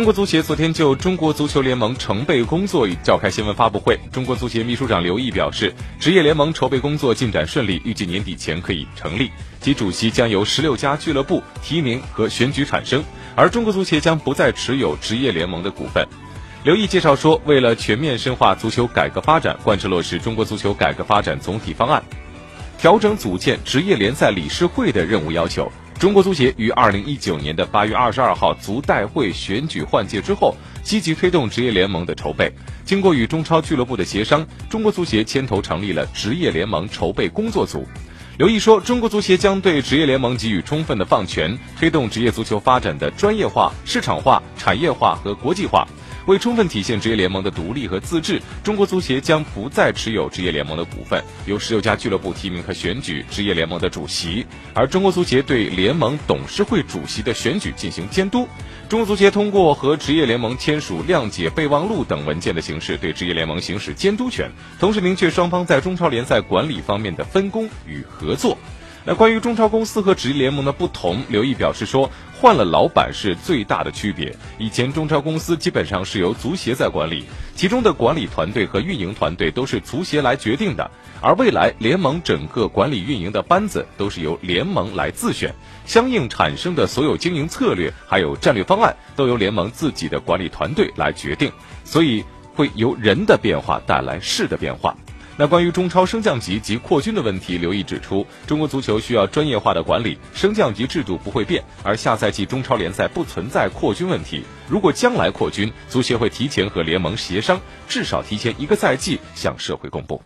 中国足协昨天就中国足球联盟筹备工作召开新闻发布会。中国足协秘书长刘毅表示，职业联盟筹备工作进展顺利，预计年底前可以成立。其主席将由十六家俱乐部提名和选举产生，而中国足协将不再持有职业联盟的股份。刘毅介绍说，为了全面深化足球改革发展，贯彻落实中国足球改革发展总体方案，调整组建职业联赛理事会的任务要求。中国足协于二零一九年的八月二十二号足代会选举换届之后，积极推动职业联盟的筹备。经过与中超俱乐部的协商，中国足协牵头成立了职业联盟筹备工作组。刘毅说，中国足协将对职业联盟给予充分的放权，推动职业足球发展的专业化、市场化、产业化和国际化。为充分体现职业联盟的独立和自治，中国足协将不再持有职业联盟的股份，由十六家俱乐部提名和选举职业联盟的主席，而中国足协对联盟董事会主席的选举进行监督。中国足协通过和职业联盟签署谅解备忘录等文件的形式，对职业联盟行使监督权，同时明确双方在中超联赛管理方面的分工与合作。那关于中超公司和职业联盟的不同，刘毅表示说，换了老板是最大的区别。以前中超公司基本上是由足协在管理，其中的管理团队和运营团队都是足协来决定的，而未来联盟整个管理运营的班子都是由联盟来自选，相应产生的所有经营策略还有战略方案都由联盟自己的管理团队来决定，所以会由人的变化带来事的变化。那关于中超升降级及扩军的问题，刘毅指出，中国足球需要专业化的管理，升降级制度不会变，而下赛季中超联赛不存在扩军问题。如果将来扩军，足协会提前和联盟协商，至少提前一个赛季向社会公布。